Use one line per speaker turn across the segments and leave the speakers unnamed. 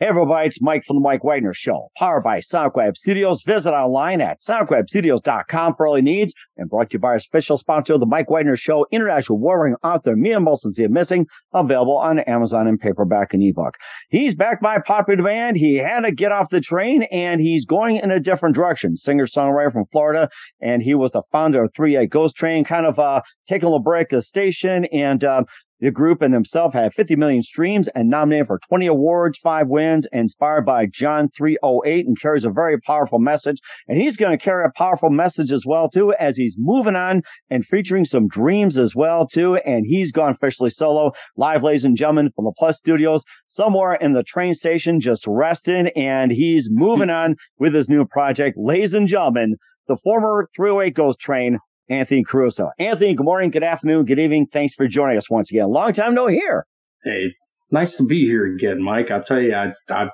Hey everybody, it's Mike from the Mike Wagner Show, powered by Sonic Web Studios. Visit online at sonicwebstudios.com for all your needs and brought to you by our official sponsor the Mike Wagner Show, international warring author Mia Mohsen Zia Missing, available on Amazon in paperback and ebook. He's backed by popular demand. He had to get off the train and he's going in a different direction. Singer-songwriter from Florida, and he was the founder of 3-8 Ghost Train, kind of uh, taking a little break at the station and uh, the group and himself had 50 million streams and nominated for 20 awards, five wins, inspired by John 308 and carries a very powerful message. And he's going to carry a powerful message as well, too, as he's moving on and featuring some dreams as well, too. And he's gone officially solo live, ladies and gentlemen, from the Plus Studios, somewhere in the train station, just resting. And he's moving on with his new project. Ladies and gentlemen, the former 308 Ghost Train, Anthony Caruso. Anthony, good morning, good afternoon, good evening. Thanks for joining us once again. Long time no here.
Hey, nice to be here again, Mike. I'll tell you, I, I,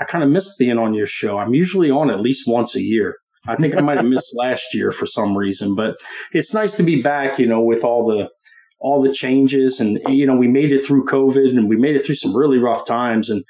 I kind of miss being on your show. I'm usually on at least once a year. I think I might have missed last year for some reason, but it's nice to be back, you know, with all the all the changes and you know we made it through covid and we made it through some really rough times and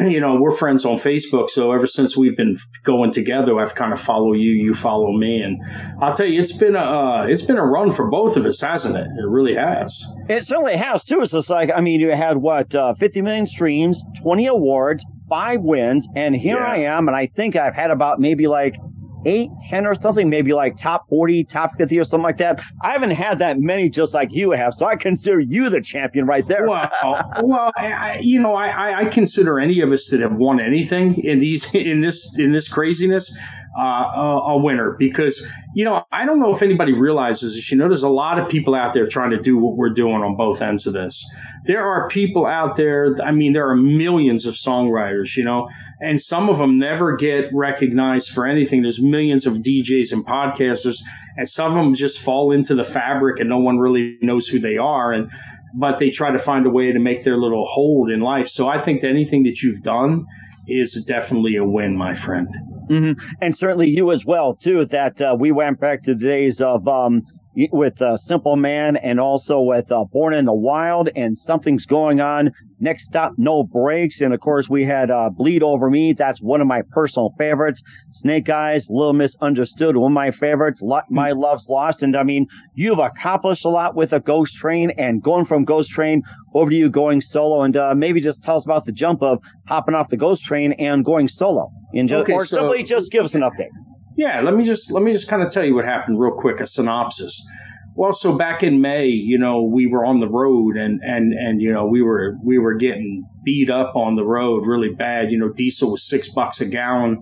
you know, we're friends on Facebook. So ever since we've been going together, I've kind of follow you, you follow me, and I'll tell you, it's been a uh, it's been a run for both of us, hasn't it? It really has.
It certainly has too. It's just like I mean, you had what uh, 50 million streams, 20 awards, five wins, and here yeah. I am, and I think I've had about maybe like eight, 10 or something, maybe like top 40, top 50 or something like that. I haven't had that many just like you have. So I consider you the champion right there.
Well, well, I, you know, I, I consider any of us that have won anything in these, in this, in this craziness, uh, a, winner because you know I don't know if anybody realizes this. You know, there's a lot of people out there trying to do what we're doing on both ends of this. There are people out there. I mean, there are millions of songwriters. You know, and some of them never get recognized for anything. There's millions of DJs and podcasters, and some of them just fall into the fabric, and no one really knows who they are. And but they try to find a way to make their little hold in life. So I think that anything that you've done is definitely a win, my friend.
Mm-hmm. And certainly you as well, too, that uh, we went back to the days of um, with uh, Simple Man and also with uh, Born in the Wild and Something's Going On. Next Stop, No Breaks. And of course, we had uh, Bleed Over Me. That's one of my personal favorites. Snake Eyes, Little Misunderstood, one of my favorites. Lo- hmm. my Love's Lost. And I mean, you've accomplished a lot with a Ghost Train and going from Ghost Train over to you going solo. And uh, maybe just tell us about the jump of hopping off the Ghost Train and going solo. And just, okay, or so- simply just give us an update.
Yeah, let me just let me just kind of tell you what happened real quick, a synopsis. Well, so back in May, you know, we were on the road and and and you know, we were we were getting beat up on the road really bad. You know, diesel was 6 bucks a gallon.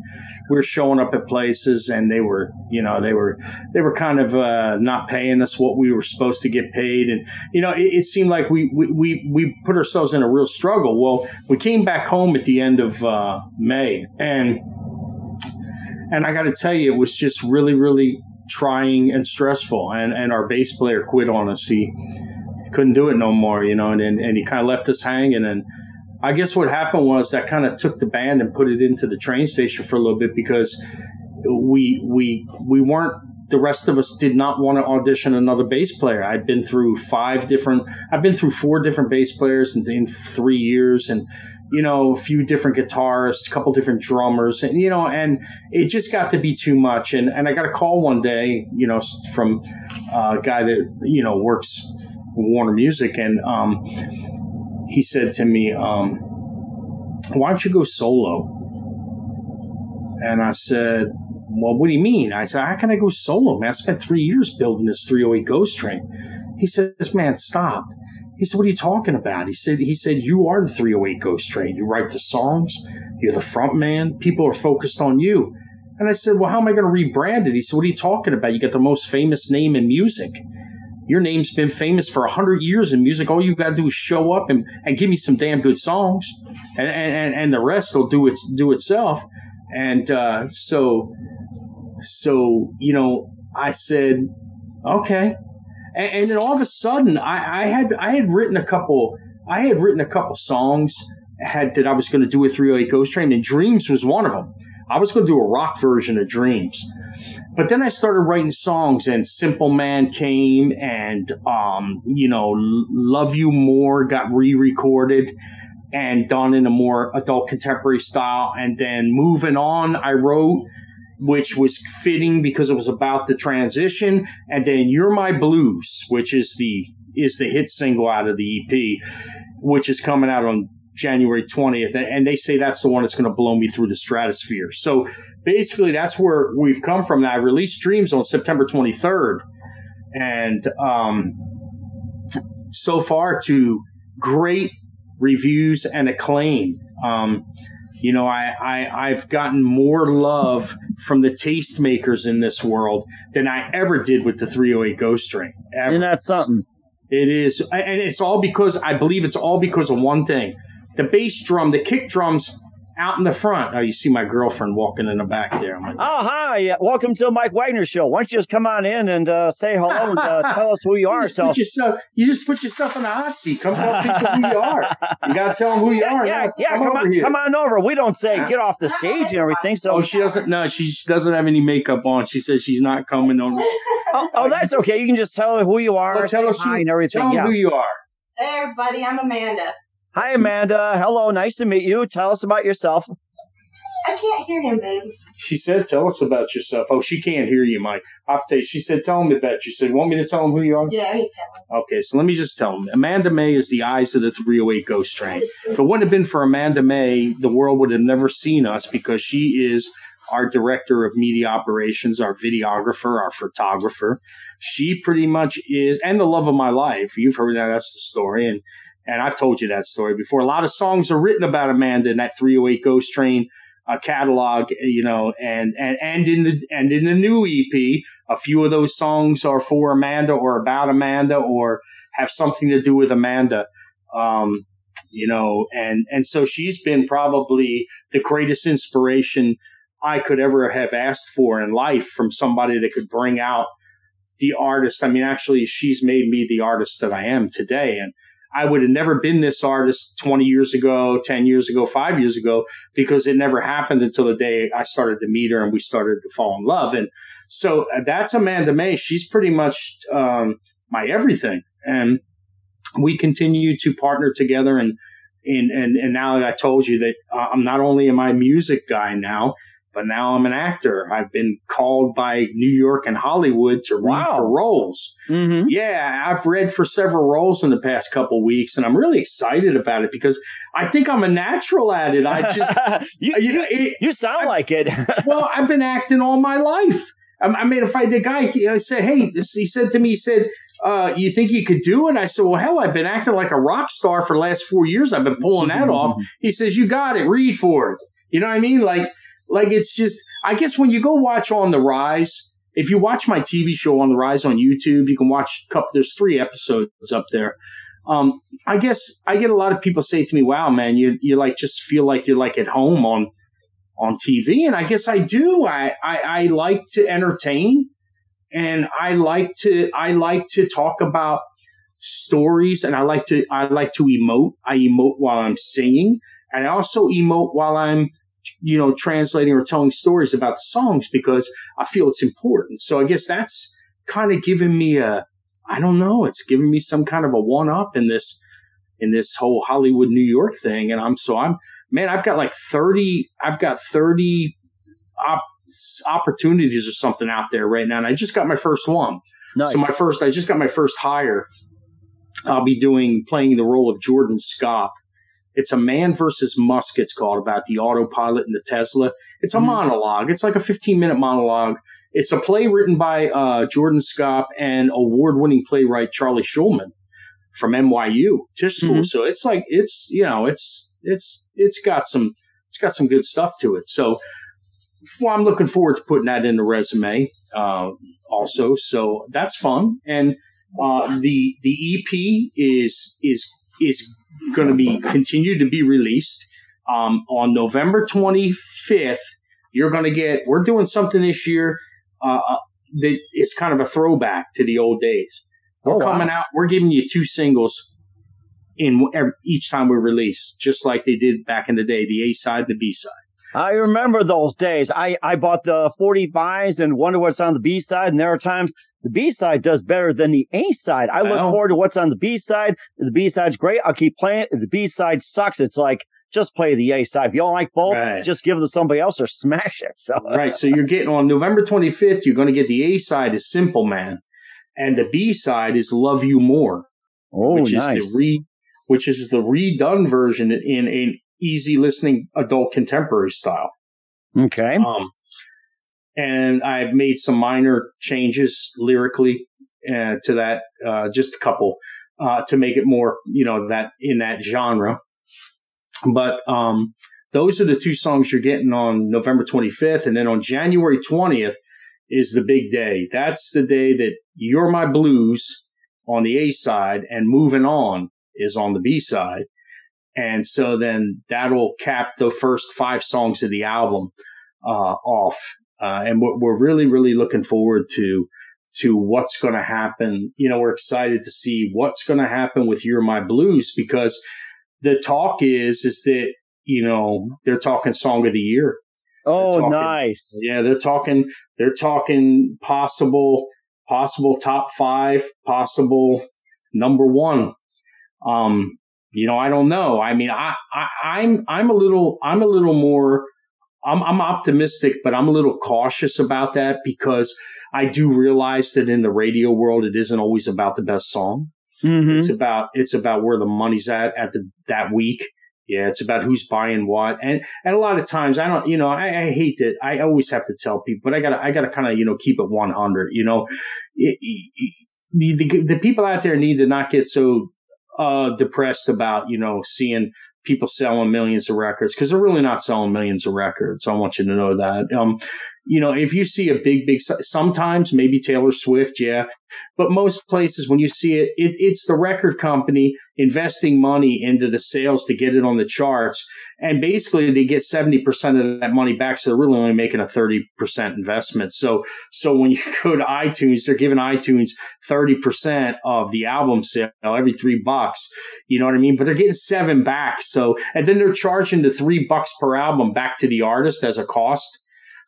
We were showing up at places and they were, you know, they were they were kind of uh, not paying us what we were supposed to get paid and you know, it, it seemed like we, we we we put ourselves in a real struggle. Well, we came back home at the end of uh, May and and I got to tell you, it was just really, really trying and stressful. And and our bass player quit on us. He couldn't do it no more, you know. And and, and he kind of left us hanging. And I guess what happened was that kind of took the band and put it into the train station for a little bit because we we we weren't the rest of us did not want to audition another bass player. I'd been through five different, I've been through four different bass players in, in three years, and you know, a few different guitarists, a couple different drummers, and you know, and it just got to be too much. And and I got a call one day, you know, from a guy that you know works Warner Music, and um, he said to me, um, "Why don't you go solo?" And I said, well, what do you mean? I said, how can I go solo, man? I spent three years building this 308 Ghost Train. He says, man, stop. He said, what are you talking about? He said, he said, you are the 308 Ghost Train. You write the songs. You're the front man. People are focused on you. And I said, well, how am I going to rebrand it? He said, what are you talking about? You got the most famous name in music. Your name's been famous for 100 years in music. All you got to do is show up and, and give me some damn good songs. And, and, and the rest will do, its, do itself. And uh, so, so you know, I said, okay. And, and, then all of a sudden, I, I had I had written a couple. I had written a couple songs had that I was going to do a 308 Ghost Train, and Dreams was one of them. I was going to do a rock version of Dreams. But then I started writing songs, and Simple Man came, and um, you know, Love You More got re-recorded, and done in a more adult contemporary style. And then moving on, I wrote, which was fitting because it was about the transition. And then You're My Blues, which is the is the hit single out of the EP, which is coming out on January 20th. And they say that's the one that's going to blow me through the stratosphere. So basically, that's where we've come from. Now, I released Dreams on September 23rd. And um, so far, to great reviews and acclaim. Um, you know, I, I I've gotten more love from the tastemakers in this world than I ever did with the 308 Ghost Train. Ever.
And that's something.
It is, and it's all because I believe it's all because of one thing: the bass drum, the kick drums out in the front. Oh, you see my girlfriend walking in the back there.
Like, oh, hi. Welcome to the Mike Wagner Show. Why don't you just come on in and uh, say hello and uh, tell us who you are?
You so yourself, you just put yourself in a hot seat. Come talk to who you are. You got to tell them who you are.
Yeah, yeah. Come, come on, here. come on over. We don't say get off the stage and everything. So
oh, she doesn't. No, she doesn't have any makeup on. She says she's not coming over.
oh, oh, that's okay. You can just tell her who you are.
Well, tell us who,
and everything.
Tell
yeah.
who you are.
Hey, everybody. I'm Amanda.
Hi, Amanda. Hello. Nice to meet you. Tell us about yourself.
I can't hear him, babe.
She said, "Tell us about yourself." Oh, she can't hear you, Mike. I'll tell you. She said, "Tell him about you." She said, "Want me to tell him who you are?"
Yeah, you tell
him. Okay, so let me just tell him. Amanda May is the eyes of the 308 Ghost Train. If it wouldn't have been for Amanda May, the world would have never seen us because she is our director of media operations, our videographer, our photographer. She pretty much is, and the love of my life. You've heard that. That's the story, and and I've told you that story before. A lot of songs are written about Amanda in that 308 Ghost Train uh, catalog, you know, and, and and in the and in the new EP, a few of those songs are for Amanda or about Amanda or have something to do with Amanda. Um, you know, and and so she's been probably the greatest inspiration I could ever have asked for in life from somebody that could bring out the artist. I mean, actually, she's made me the artist that I am today, and I would have never been this artist 20 years ago, 10 years ago, five years ago, because it never happened until the day I started to meet her and we started to fall in love. And so uh, that's Amanda May. She's pretty much um, my everything. And we continue to partner together. And, and, and, and now that I told you that uh, I'm not only am I a music guy now, but now I'm an actor. I've been called by New York and Hollywood to read wow. for roles. Mm-hmm. Yeah, I've read for several roles in the past couple weeks, and I'm really excited about it because I think I'm a natural at it. I just,
you, you, know, it, you sound I, like it.
well, I've been acting all my life. I, I mean, if I the guy, he, I said, hey, this, he said to me, he said. Uh, you think you could do it? I said, well, hell, I've been acting like a rock star for the last four years. I've been pulling that off. He says, you got it. Read for it. You know what I mean? Like, like it's just, I guess when you go watch On the Rise, if you watch my TV show On the Rise on YouTube, you can watch a couple. There's three episodes up there. Um, I guess I get a lot of people say to me, "Wow, man, you you like just feel like you're like at home on on TV," and I guess I do. I I, I like to entertain, and I like to I like to talk about stories, and I like to I like to emote. I emote while I'm singing, and I also emote while I'm you know, translating or telling stories about the songs because I feel it's important. So I guess that's kind of given me a, I don't know, it's given me some kind of a one up in this, in this whole Hollywood, New York thing. And I'm, so I'm, man, I've got like 30, I've got 30 op- opportunities or something out there right now. And I just got my first one.
Nice.
So my first, I just got my first hire. I'll be doing, playing the role of Jordan Scott. It's a man versus musk. It's called about the autopilot and the Tesla. It's a
Mhm.
monologue. It's like a 15 minute monologue. It's a play written by uh, Jordan Scott and award winning playwright Charlie Schulman from NYU Tisch School.
Mhm.
So it's like it's you know it's it's it's got some it's got some good stuff to it. So well, I'm looking forward to putting that in the resume uh, also. So that's fun. And uh, the the EP is is is going to be continued to be released um, on November 25th. You're going to get. We're doing something this year uh, uh, that is kind of a throwback to the old days. We're
Oh, wow.
coming out. We're giving you two singles in every, each time we release, just like they did back in the day, the A side, the B side.
I remember those days. I, I bought the 45s and wonder what's on the B side. And there are times the B side does better than the A side. I look forward to what's on the B side. If the B side's great. I'll keep playing it. If the B side sucks, it's like, just play the A side. If you don't like both,
Right.
just give it to somebody else or smash it. So,
right. So you're getting on November 25th, you're going to get the A side is Simple Man, and the B side is Love You More,
oh,
which
nice.
is the re, which is the redone version in an easy listening adult contemporary style.
okay.
Um, and I've made some minor changes lyrically uh, to that, uh, just a couple, uh, to make it more, you know, that in that genre. But um, those are the two songs you're getting on November 25th, and then on January 20th is the big day. That's the day that "You're My Blues" on the A side and "Moving On" is on the B side. And so then that'll cap the first five songs of the album uh, off. Uh, and we're, we're really, really looking forward to to what's going to happen. You know, we're excited to see what's going to happen with "You're My Blues" because the talk is is that you know they're talking song of the year.
oh,
talking-
nice.
Yeah, they're talking they're talking possible possible top five, possible number one. Um, you know, I don't know. I mean, I, I I'm I'm a little I'm a little more I'm I'm optimistic, but I'm a little cautious about that because I do realize that in the radio world it isn't always about the best song.
Mhm.
It's about it's about where the money's at at the that week. Yeah, it's about who's buying what, and and a lot of times I don't, you know, I, I hate that. I always have to tell people, but I gotta I gotta kind of you know keep it one hundred. You know, It- it- the, the the people out there need to not get so uh, depressed about you know seeing people selling millions of records because they're really not selling millions of records. I want you to know that. Um, you know, if you see a big, big, sometimes maybe Taylor Swift, yeah, but most places when you see it, it, it's the record company investing money into the sales to get it on the charts, and basically they get seventy percent of that money back, so they're really only making a thirty percent investment. So, so when you go to iTunes, they're giving iTunes thirty percent of the album sale every three bucks. You know what I mean? But they're getting seven back. So, and then they're charging the three bucks per album back to the artist as a cost.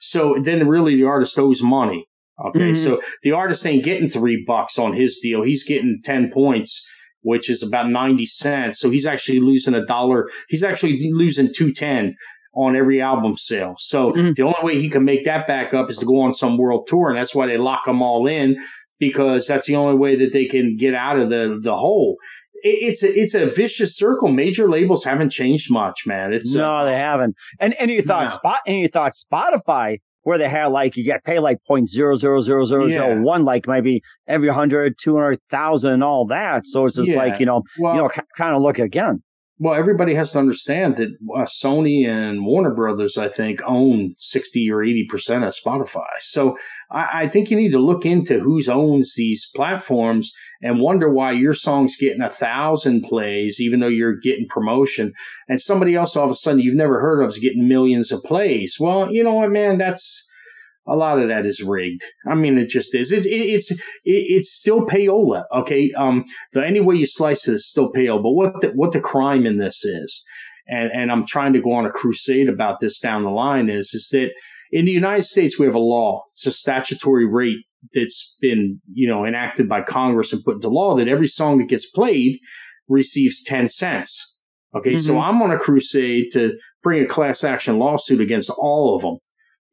So then really the artist owes money. Okay.
Mhm.
So the artist ain't getting three bucks on his deal. He's getting 10 points, which is about 90 cents. So he's actually losing a dollar. He's actually losing 210 on every album sale. So
Mhm.
the only way he can make that back up is to go on some world tour. And that's why they lock them all in because that's the only way that they can get out of the, the hole. It, it's a, it's a vicious circle. Major labels haven't changed much, man. It's
no,
uh,
they haven't. And you thought
No.
spot and you thought Spotify where they had like you get paid like point zero zero zero zero zero one, like maybe every hundred, two hundred thousand, and all that. So it's just
Yeah.
like you know
well,
you know kind of look again.
Well, everybody has to understand that uh, Sony and Warner Brothers, I think, own 60 or 80% of Spotify. So I, I think you need to look into who owns these platforms and wonder why your song's getting a thousand plays, even though you're getting promotion, and somebody else all of a sudden you've never heard of is getting millions of plays. Well, you know what, man? That's a lot of that is rigged. I mean, it just is. It's it, it's it, it's still payola. Okay, um, but any way you slice it, it's still payola. But what the, what the crime in this is, and, and I'm trying to go on a crusade about this down the line is, is that in the United States, we have a law. It's a statutory rate that's been, you know, enacted by Congress and put into law that every song that gets played receives 10 cents. Okay. Mm-hmm. So I'm on a crusade to bring a class action lawsuit against all of them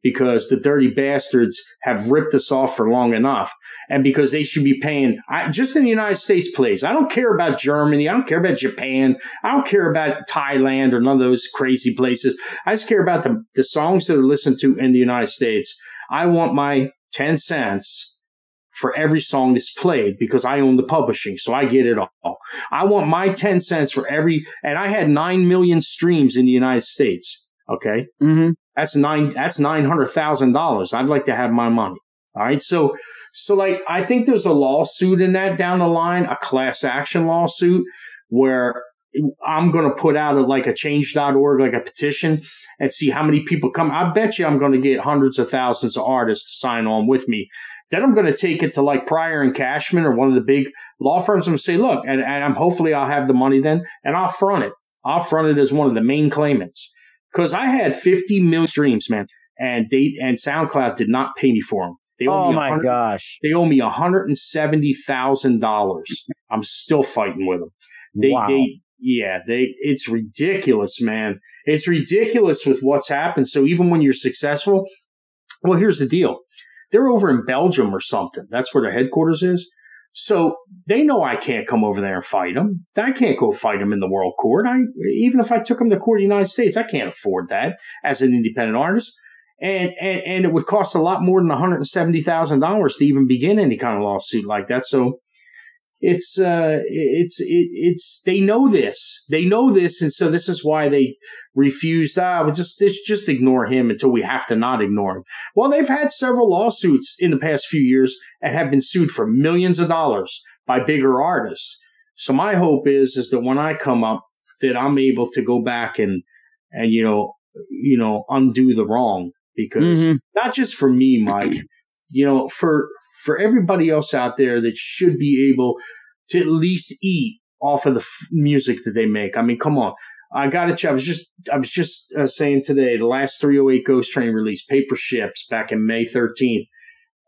because the dirty bastards have ripped us off for long enough and because they should be paying I, just in the united states please i don't care about germany i don't care about japan i don't care about thailand or none of those crazy places i just care about the, the songs that are listened to in the united states i want my 10 cents for every song that's played because I own the publishing, so I get it all. I want my 10 cents for every, and I had 9 million streams in the United States. Okay.
Mm-hmm.
That's nine. That's nine hundred thousand dollars. I'd like to have my money. All right. So, so like, I think there's a lawsuit in that down the line, a class action lawsuit where I'm going to put out a, like a change.org, like a petition and see how many people come. I bet you I'm going to get hundreds of thousands of artists to sign on with me. Then I'm going to take it to like Pryor and Cashman or one of the big law firms and say, look, and, and I'm hopefully I'll have the money then and I'll front it. I'll front it as one of the main claimants because I had 50 million streams, man, and they and SoundCloud did not pay me for them. They
owe oh my gosh!
They owe me 170 thousand dollars. I'm still fighting with them. They, wow. they, yeah, they. It's ridiculous, man. It's ridiculous with what's happened. So even when you're successful, well, here's the deal. They're over in Belgium or something. That's where their headquarters is. So they know I can't come over there and fight them. I can't go fight them in the world court. I even if I took them to court in the United States, I can't afford that as an independent artist. And and and it would cost a lot more than one hundred and seventy thousand dollars to even begin any kind of lawsuit like that. So it's uh it's it, it's they know this. They know this and so this is why they refused ah well just just ignore him until we have to not ignore him. Well they've had several lawsuits in the past few years and have been sued for millions of dollars by bigger artists. So my hope is is that when i come up that i'm able to go back and and you know you know undo the wrong because mm-hmm. not just for me mike you know for for everybody else out there that should be able to at least eat off of the f- music that they make. I mean, come on. I got to. I was just. I was just uh, saying today. The last 308 Ghost Train release, Paper Ships, back in May 13th.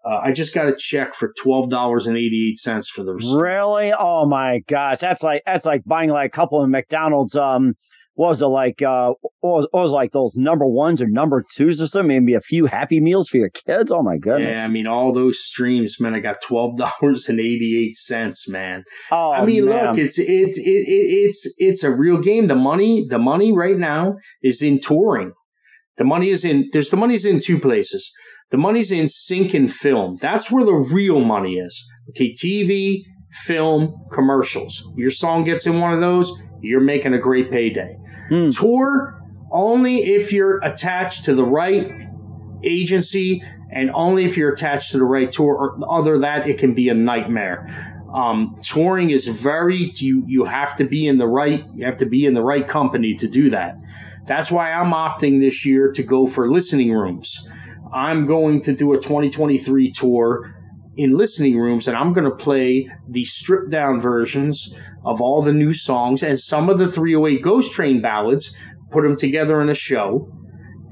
Uh, I just got a check for twelve dollars and eighty eight cents for the.
Really? Oh my gosh, that's like that's like buying like a couple of McDonald's um what was it like? Uh, what was, what was like those number ones or number twos or something? Maybe a few Happy Meals for your kids. Oh my goodness!
Yeah, I mean all those streams, man. I got twelve dollars and eighty eight cents, man.
Oh,
I mean,
man.
look, it's it's it, it, it's it's a real game. The money, the money right now is in touring. The money is in. There's the money's in two places. The money's in sync and film. That's where the real money is. Okay, TV, film, commercials. Your song gets in one of those, you're making a great payday. Mm. Tour only if you're attached to the right agency and only if you're attached to the right tour or other that it can be a nightmare um, touring is very you you have to be in the right you have to be in the right company to do that that's why i'm opting this year to go for listening rooms i'm going to do a 2023 tour in listening rooms and I'm going to play the stripped down versions of all the new songs and some of the 308 Ghost Train ballads, put them together in a show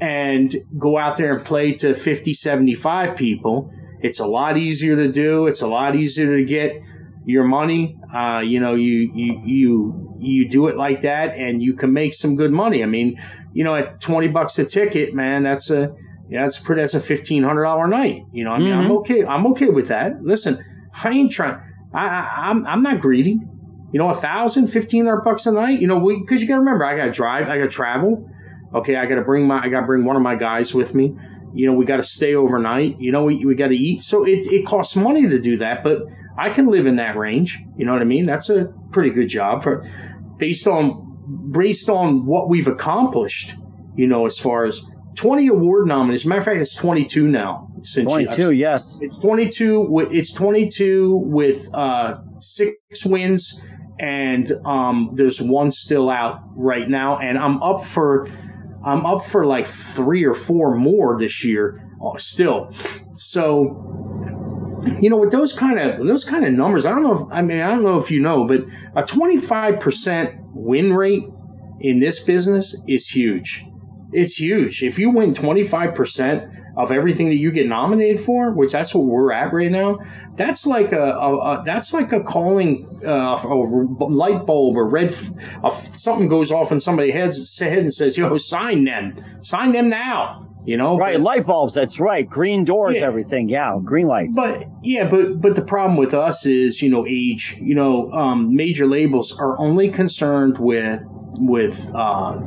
and go out there and play to 50, 75 people. It's a lot easier to do. It's a lot easier to get your money. Uh, you know, you, you, you, you do it like that and you can make some good money. I mean, you know, at 20 bucks a ticket, man, that's a, yeah, that's pretty. That's a fifteen hundred dollar night. You know, I mean, mm-hmm. I'm okay. I'm okay with that. Listen, I ain't trying. I, I am I'm, I'm not greedy. You know, a thousand, fifteen hundred bucks a night. You know, because you got to remember, I got to drive, I got to travel. Okay, I got to bring my, I got to bring one of my guys with me. You know, we got to stay overnight. You know, we, we got to eat. So it it costs money to do that, but I can live in that range. You know what I mean? That's a pretty good job for based on based on what we've accomplished. You know, as far as 20 award nominees. Matter of fact, it's 22 now.
Since 22, yes.
It's 22 with it's 22 with uh, six wins, and um, there's one still out right now. And I'm up for I'm up for like three or four more this year uh, still. So you know, with those kind of those kind of numbers, I don't know. If, I mean, I don't know if you know, but a 25% win rate in this business is huge. It's huge. If you win 25% of everything that you get nominated for, which that's what we're at right now, that's like a, a, a that's like a calling uh, a light bulb or red uh, something goes off in somebody's head and says, "Yo, sign them, sign them now." You know,
right?
But,
light bulbs. That's right. Green doors. Yeah. Everything. Yeah, green lights.
But yeah, but but the problem with us is you know age. You know, um, major labels are only concerned with with uh,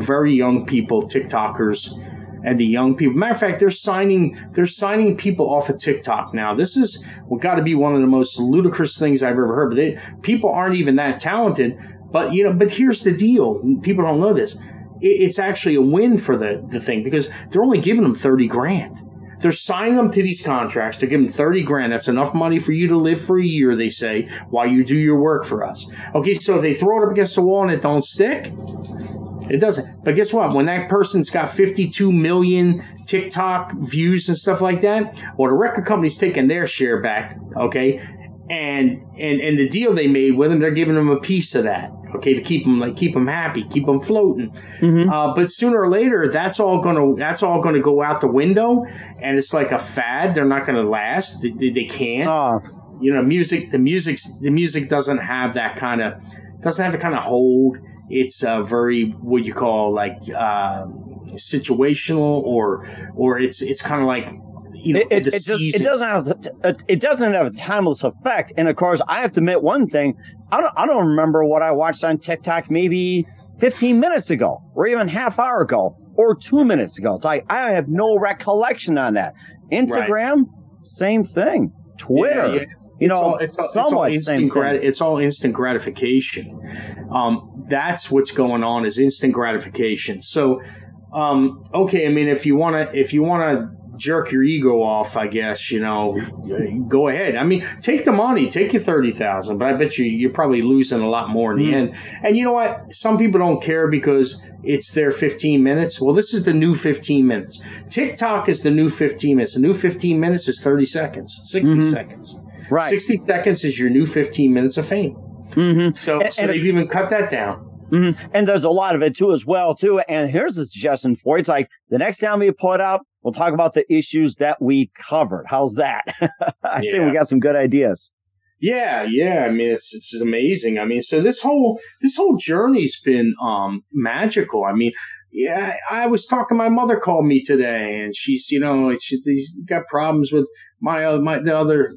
very young people, TikTokers and the young people. Matter of fact, they're signing they're signing people off of TikTok now. This is what got to be one of the most ludicrous things I've ever heard. But they, people aren't even that talented. But you know, but here's the deal: people don't know this. It, it's actually a win for the the thing because they're only giving them thirty grand. They're signing them to these contracts. They're giving 30 grand. That's enough money for you to live for a year, they say, while you do your work for us. Okay, so if they throw it up against the wall and it don't stick, it doesn't. But guess what? When that person's got 52 million TikTok views and stuff like that, well, the record company's taking their share back, okay? And and and the deal they made with them, they're giving them a piece of that, okay, to keep them like keep them happy, keep them floating. Mm-hmm. Uh, but sooner or later, that's all gonna that's all gonna go out the window, and it's like a fad. They're not gonna last. They, they can't. Oh. You know, music. The music. The music doesn't have that kind of doesn't have the kind of hold it's a very what you call like uh, situational or or it's it's kind of like you know,
it, it, it, just, it, doesn't have it doesn't have a timeless effect. And of course, I have to admit one thing: I don't I don't remember what I watched on TikTok maybe 15 minutes ago, or even half hour ago, or two minutes ago. It's like I have no recollection on that. Instagram, right. same thing. Twitter. Yeah, yeah you know, all, it's, all, somewhat it's all instant grat-
it's all instant gratification. Um, that's what's going on is instant gratification. So, um, okay, I mean, if you want to, if you want to jerk your ego off, I guess you know, go ahead. I mean, take the money, take your thirty thousand, but I bet you you're probably losing a lot more in the mm. end. And you know what? Some people don't care because it's their fifteen minutes. Well, this is the new fifteen minutes. TikTok is the new fifteen minutes. The new fifteen minutes is thirty seconds, 60 mm-hmm. seconds.
Right.
60 seconds is your new 15 minutes of fame. Mm-hmm. So, and, so and they've it, even cut that down.
Mm-hmm. And there's a lot of it too, as well, too. And here's a suggestion for you. It's like the next time we put out, we'll talk about the issues that we covered. How's that? I yeah. think we got some good ideas.
Yeah, yeah. I mean, it's it's amazing. I mean, so this whole this whole journey's been um magical. I mean, yeah, I was talking. My mother called me today, and she's you know she's got problems with my uh, my the other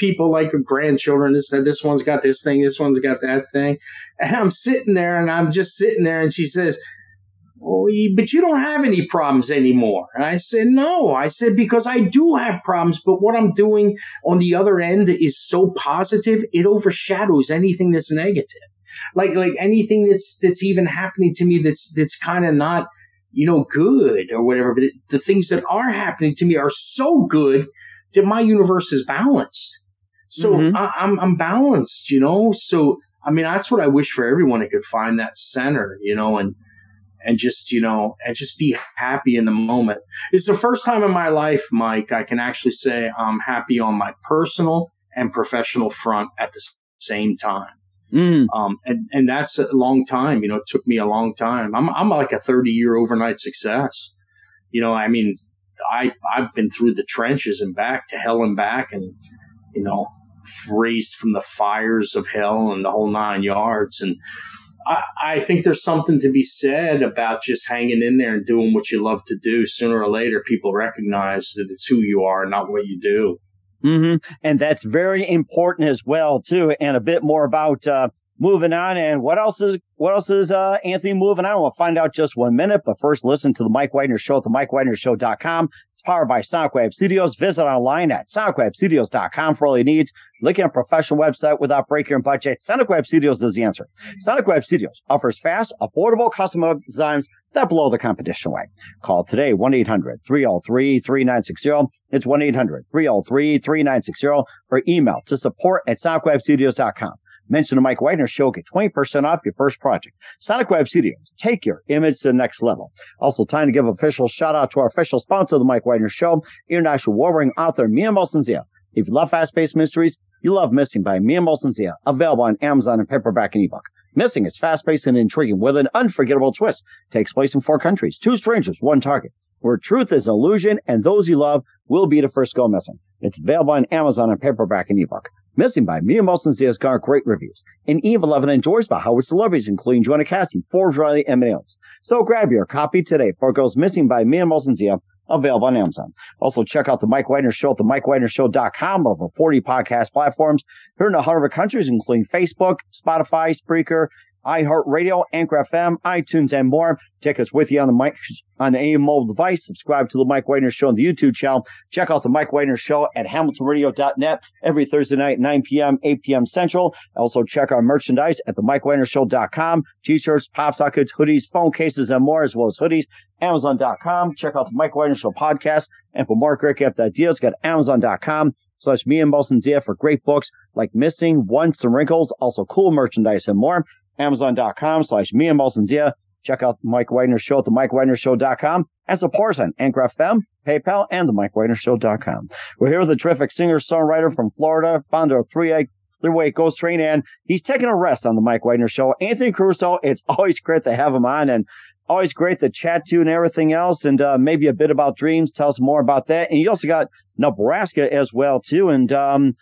people like grandchildren that said this one's got this thing, this one's got that thing. And I'm sitting there and I'm just sitting there and she says, Oh, but you don't have any problems anymore. And I said, No. I said, because I do have problems, but what I'm doing on the other end is so positive, it overshadows anything that's negative. Like like anything that's that's even happening to me that's that's kind of not, you know, good or whatever. But the things that are happening to me are so good that my universe is balanced. So mm-hmm. I, I'm I'm balanced, you know. So I mean, that's what I wish for everyone. It could find that center, you know, and and just you know and just be happy in the moment. It's the first time in my life, Mike, I can actually say I'm happy on my personal and professional front at the same time. Mm. Um, and, and that's a long time, you know, it took me a long time. I'm, I'm like a 30 year overnight success. You know, I mean, I I've been through the trenches and back to hell and back, and you know, raised from the fires of hell and the whole nine yards. And I, I think there's something to be said about just hanging in there and doing what you love to do. Sooner or later, people recognize that it's who you are, not what you do.
Mm-hmm. And that's very important as well, too. And a bit more about uh, moving on. And what else is what else is uh, Anthony moving on? We'll find out just one minute. But first, listen to the Mike Wagner Show at the MikeWagnerShow.com. It's powered by SonicWeb Studios. Visit online at SonicWebStudios.com for all your needs. Looking at a professional website without breaking your budget. SonicWeb Studios is the answer. SonicWeb Studios offers fast, affordable custom designs that blow the competition away. Call today 1-800-303-3960. It's 1-800-303-3960 or email to support at SonicWebStudios.com. Mention the Mike Wagner Show, get 20% off your first project. Sonic Web Studios, take your image to the next level. Also, time to give official shout out to our official sponsor of the Mike Wagner Show, international warring author Mia Molson-Zia. If you love fast-paced mysteries, you love Missing by Mia Molson-Zia, available on Amazon and paperback and ebook. Missing is fast paced and intriguing with an unforgettable twist. Takes place in four countries, two strangers, one target, where truth is illusion and those you love will be the first go missing. It's available on Amazon and paperback and ebook. Missing by Mia Molson has got great reviews. And Eve 11 enjoys by Howard celebrities, including Joanna Cassie, Forbes Riley, and many others. So grab your copy today for goes missing by Mia Molson available on Amazon. Also, check out the Mike Wagner Show at the MikeWagnerShow.com, over 40 podcast platforms here in 100 countries, including Facebook, Spotify, Spreaker, iHeartRadio, Anchor FM, iTunes, and more. Take us with you on the mic on any mobile device. Subscribe to the Mike Wagner Show on the YouTube channel. Check out the Mike Wagner Show at HamiltonRadio.net every Thursday night, 9 p.m., 8 p.m. Central. Also check our merchandise at the MikeWagnerShow.com. T-shirts, pop sockets, hoodies, phone cases, and more, as well as hoodies. Amazon.com. Check out the Mike Wagner Show podcast. And for more great gift ideas, go to Amazon.com slash Mia Molson Zia for great books like Missing, Once, and Wrinkles, also cool merchandise and more. Amazon.com slash Mia Molson Zia. Check out the Mike Wagner Show at the MikeWagnerShow.com and support us on Anchor FM, PayPal, and the MikeWagnerShow.com. We're here with a terrific singer-songwriter from Florida, founder of Three Eight Three-Way Ghost Train, and he's taking a rest on the Mike Wagner Show. Anthony Caruso, it's always great to have him on and always great to chat to and everything else, and uh, maybe a bit about dreams. Tell us more about that. And you also got Nebraska as well, too, and um,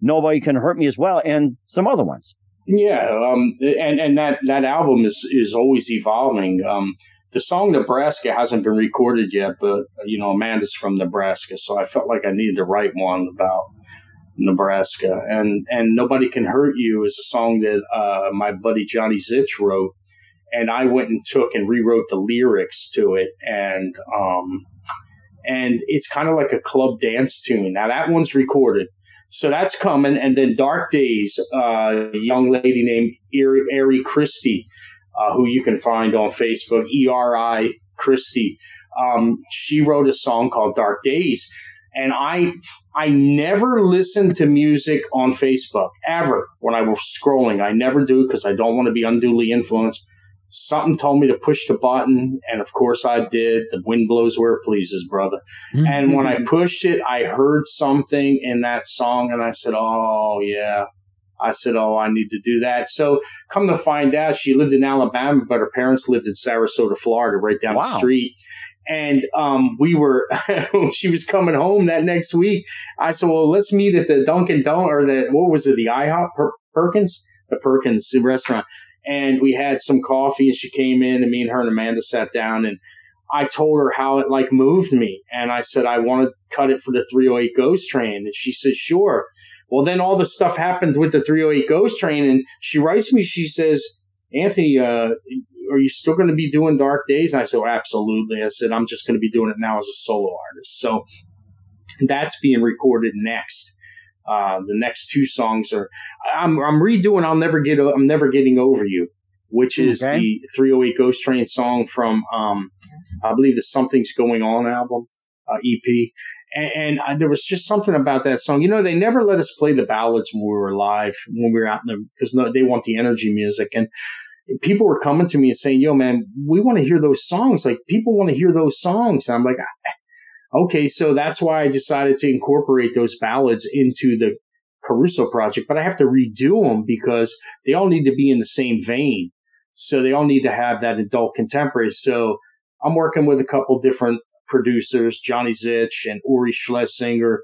Nobody Can Hurt Me as well, and some other ones.
Yeah, um, and and that that album is is always evolving. Um, the song Nebraska hasn't been recorded yet, but you know Amanda's from Nebraska, so I felt like I needed to write one about Nebraska. And and nobody can hurt you is a song that uh, my buddy Johnny Zitch wrote, and I went and took and rewrote the lyrics to it, and um, and it's kind of like a club dance tune. Now that one's recorded. So that's coming. And then Dark Days, uh, a young lady named Eri, Eri Christie, uh, who you can find on Facebook, E R I Christie. Um, she wrote a song called Dark Days. And I I never listen to music on Facebook ever when I was scrolling. I never do because I don't want to be unduly influenced something told me to push the button and of course i did. The wind blows where it pleases brother. Mm-hmm. and when i pushed it i heard something in that song and i said oh yeah. I said oh i need to do that. So come to find out she lived in alabama but her parents lived in sarasota florida right down wow. the street. And um, we were she was coming home that next week i said well let's meet at the dunkin' donut or the what was it the ihop per- perkins? The perkins restaurant and we had some coffee and she came in and me and her and Amanda sat down and I told her how it like moved me. And I said, I want to cut it for the 308 Ghost Train. And she said, sure. Well, then all the stuff happens with the 308 Ghost Train. And she writes me, she says, Anthony, uh, are you still going to be doing Dark Days? And I said, well, absolutely. I said, I'm just going to be doing it now as a solo artist. So that's being recorded next. Uh, the next two songs are I'm I'm redoing. I'll never get. I'm never getting over you, which is okay. the 308 Ghost Train song from um, I believe the Something's Going On album uh, EP. And, and I, there was just something about that song. You know, they never let us play the ballads when we were live, when we were out in the because no, they want the energy music and people were coming to me and saying, "Yo, man, we want to hear those songs. Like people want to hear those songs." And I'm like, Okay, so that's why I decided to incorporate those ballads into the Caruso project, but I have to redo them because they all need to be in the same vein. So they all need to have that adult contemporary. So I'm working with a couple different producers, Johnny Zitch and Uri Schlesinger.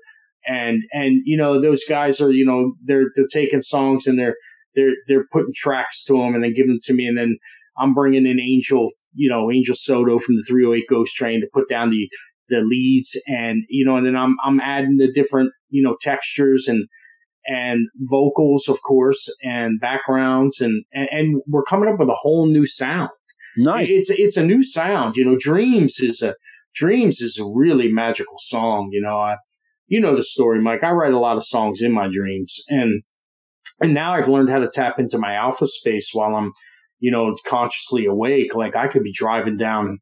And, and, you know, those guys are, you know, they're, they're taking songs and they're, they're, they're putting tracks to them and then giving them to me. And then I'm bringing in Angel, you know, Angel Soto from the 308 Ghost Train to put down the the leads and you know and then I'm I'm adding the different you know textures and and vocals of course and backgrounds and and, and we're coming up with a whole new sound.
Nice.
It's it's a new sound. You know, Dreams is a Dreams is a really magical song. You know, I you know the story, Mike. I write a lot of songs in my dreams and and now I've learned how to tap into my alpha space while I'm you know consciously awake. Like I could be driving down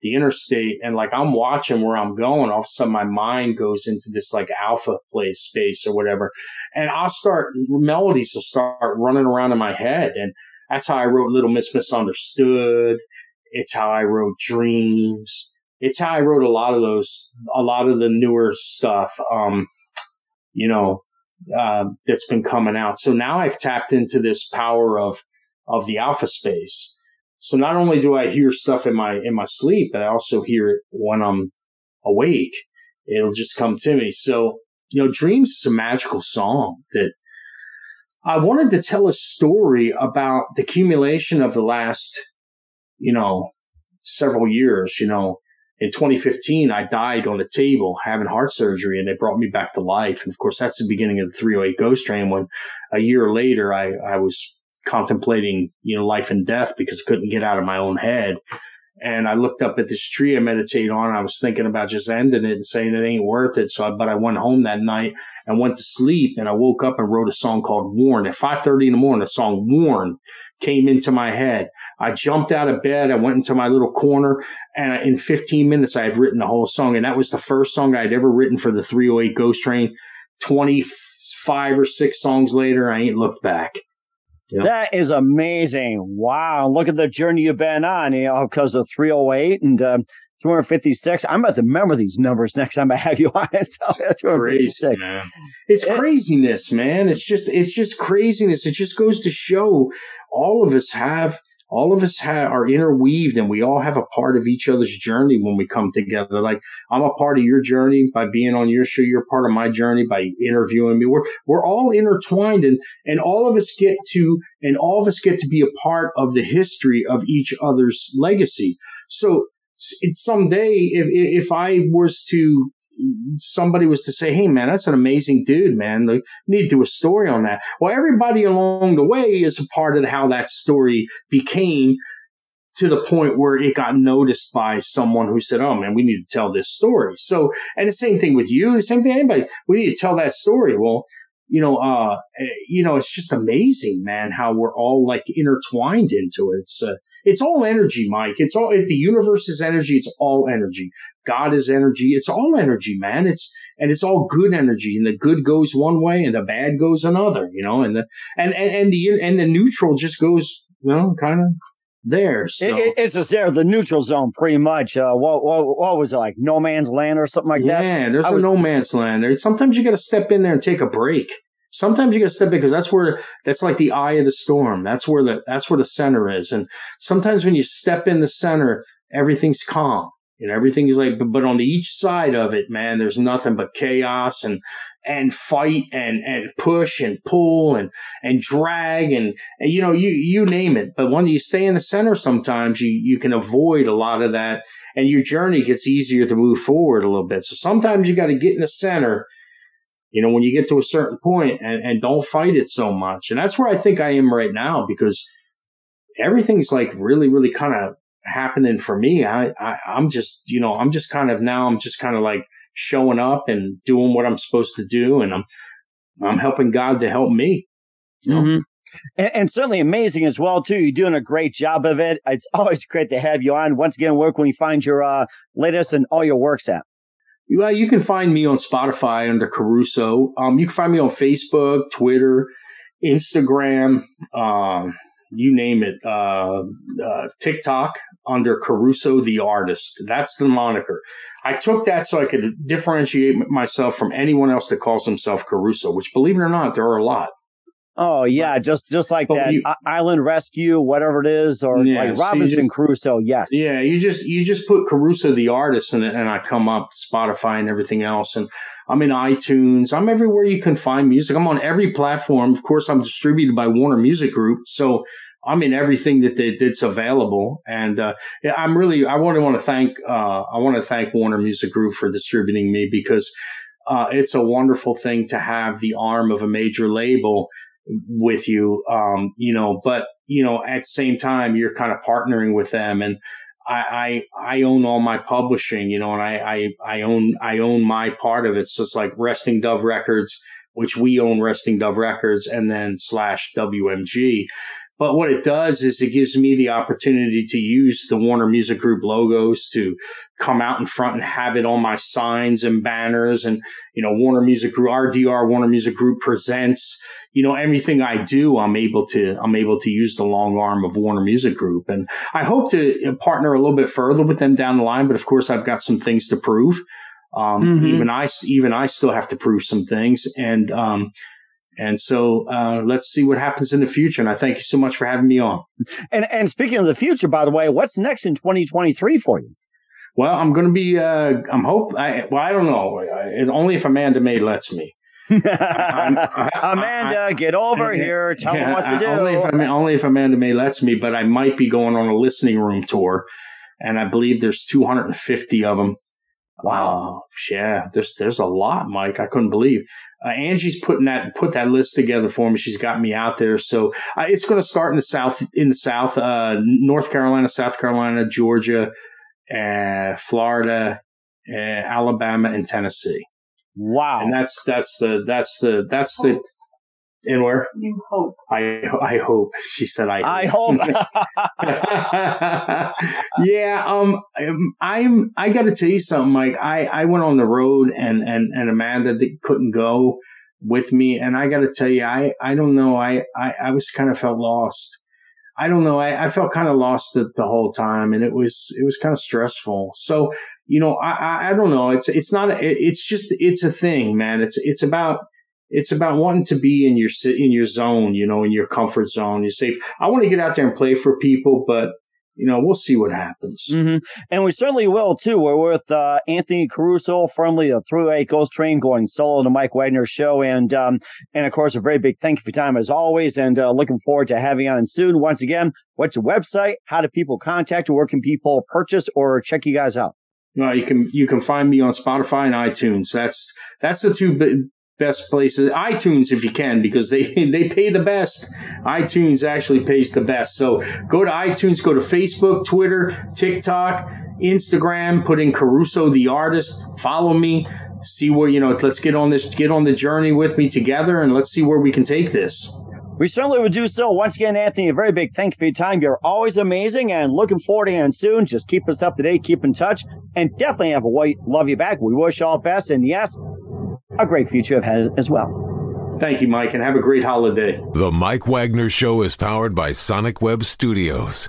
the interstate and like I'm watching where I'm going, all of a sudden my mind goes into this like alpha place space or whatever. And I'll start melodies will start running around in my head. And that's how I wrote Little Miss Misunderstood. It's how I wrote Dreams. It's how I wrote a lot of those, a lot of the newer stuff, um, you know, uh, that's been coming out. So now I've tapped into this power of, of the alpha space. So not only do I hear stuff in my in my sleep, but I also hear it when I'm awake. It'll just come to me. So, you know, Dreams is a magical song that I wanted to tell a story about the accumulation of the last, you know, several years, you know, in 2015, I died on a table having heart surgery and they brought me back to life. And of course, that's the beginning of the 308 Ghost Train when a year later I, I was contemplating, you know, life and death because I couldn't get out of my own head. And I looked up at this tree I meditate on. I was thinking about just ending it and saying it ain't worth it. So, I, but I went home that night and went to sleep and I woke up and wrote a song called Warn at 5.30 in the morning, a song Warn came into my head. I jumped out of bed. I went into my little corner and in 15 minutes I had written the whole song. And that was the first song I had ever written for the 308 Ghost Train. 25 or six songs later, I ain't looked back.
Yep. That is amazing. Wow. Look at the journey you've been on, you know, because of 308 and um, 256. I'm about to remember these numbers next time I have you on. So
that's crazy, man. It's it, craziness, man. It's just, it's just craziness. It just goes to show all of us have all of us are interweaved and we all have a part of each other's journey when we come together. Like I'm a part of your journey by being on your show. You're part of my journey by interviewing me. We're, we're all intertwined and, and all of us get to, and all of us get to be a part of the history of each other's legacy. So someday, if, if I was to somebody was to say, "Hey, man, that's an amazing dude, man. Like, need to do a story on that." Well, everybody along the way is a part of how that story became to the point where it got noticed by someone who said, "Oh, man, we need to tell this story." So, and the same thing with you, the same thing anybody. We need to tell that story. Well, you know, uh, eh, you know, it's just amazing, man, how we're all like intertwined into it. It's, uh, it's all energy, Mike. It's all, if the universe is energy, it's all energy. God is energy. It's all energy, man. It's, and it's all good energy and the good goes one way and the bad goes another, you know, and the, and, and, and the, and the neutral just goes, you know, kind of there. So.
It, it's just there, the neutral zone, pretty much. Uh, what, what, what was it like? No man's land or something like
yeah,
that?
Yeah, there's I a was, no man's land there. Sometimes you got to step in there and take a break. Sometimes you got to step in because that's where that's like the eye of the storm. That's where the that's where the center is. And sometimes when you step in the center, everything's calm and everything's like. But, but on the each side of it, man, there's nothing but chaos and and fight and and push and pull and and drag and, and you know you you name it. But when you stay in the center sometimes you you can avoid a lot of that and your journey gets easier to move forward a little bit. So sometimes you got to get in the center you know when you get to a certain point and, and don't fight it so much. And that's where i think i am right now because everything's like really really kind of happening for me. I, I i'm just you know i'm just kind of now i'm just kind of like showing up and doing what I'm supposed to do, and I'm I'm helping God to help me.
You know? mm-hmm. and, and, certainly amazing as well too. You're doing a great job of it. It's always great to have you on. Once again, where can we find your uh, latest and all your works at?
Well, you can find me on Spotify under Caruso. Um, you can find me on Facebook, Twitter, Instagram. Um, you name it, uh, uh, TikTok under Caruso the artist. That's the moniker. I took that so I could differentiate myself from anyone else that calls himself Caruso, which, believe it or not, there are a lot.
Oh yeah, just just like but that you, Island Rescue, whatever it is, or yeah, like Robinson so Crusoe. Yes.
Yeah, you just you just put Caruso the artist, and and I come up Spotify and everything else, and I'm in iTunes. I'm everywhere you can find music. I'm on every platform. Of course, I'm distributed by Warner Music Group, so I'm in everything that they, that's available, and uh, I'm really I want to want to thank uh, I want to thank Warner Music Group for distributing me because uh, it's a wonderful thing to have the arm of a major label with you, um, you know. But you know, at the same time, you're kind of partnering with them, and I, I, I own all my publishing, you know, and I, I I own I own my part of it. So it's like Resting Dove Records, which we own Resting Dove Records, and then slash WMG. But what it does is it gives me the opportunity to use the Warner Music Group logos to come out in front and have it on my signs and banners and, you know, Warner Music Group, RDR Warner Music Group presents, you know, everything I do, I'm able to, I'm able to use the long arm of Warner Music Group. And I hope to partner a little bit further with them down the line. But of course, I've got some things to prove. Um, mm-hmm. even I, even I still have to prove some things. And, um, And so uh, let's see what happens in the future. And I thank you so much for having me on.
And and speaking of the future, by the way, what's next in 2023 for you?
Well, I'm going to be. Uh, I'm hope. I, well, I don't know. It, only if Amanda May lets me.
I, Amanda, I, get over here. Tell yeah, them what to do.
Only if, only if Amanda May lets me. But I might be going on a listening room tour, and I believe there's 250 of them. Wow. Uh, yeah, there's there's a lot, Mike. I couldn't believe. Uh, Angie's putting that put that list together for me. She's got me out there, so uh, it's going to start in the south, in the south, uh, North Carolina, South Carolina, Georgia, uh, Florida, uh, Alabama, and Tennessee.
Wow!
And that's that's the that's the that's the and where?
You hope.
I I hope. She said I.
I hope.
yeah. Um. I'm. I got to tell you something, Mike. I I went on the road and and and Amanda couldn't go with me, and I got to tell you, I I don't know. I I I was kind of felt lost. I don't know. I, I felt kind of lost the, the whole time, and it was it was kind of stressful. So you know, I, I I don't know. It's it's not. It's just it's a thing, man. It's it's about it's about wanting to be in your in your zone, you know, in your comfort zone. You're safe. I want to get out there and play for people, but you know, we'll see what happens.
Mm-hmm. And we certainly will too. We're with uh, Anthony Caruso, formerly the 308 Ghost Train, going solo to Mike Wagner show, and um, and of course, a very big thank you for your time as always, and uh, looking forward to having you on soon. Once again, what's your website? How do people contact you? Where can people purchase or check you guys out?
Well, you can you can find me on Spotify and iTunes. That's that's the two best places. iTunes, if you can, because they they pay the best. iTunes actually pays the best. So go to iTunes, go to Facebook, Twitter, TikTok, Instagram. Put in Caruso the artist. Follow me. See where you know. Let's get on this. Get on the journey with me together, and let's see where we can take this.
We certainly would do so. Once again, Anthony, a very big thank you for your time. You're always amazing and looking forward to you soon. Just keep us up to date, keep in touch, and definitely have a white love you back. We wish you all best. And yes, a great future ahead as well.
Thank you, Mike, and have a great holiday.
The Mike Wagner Show is powered by Sonic Web Studios.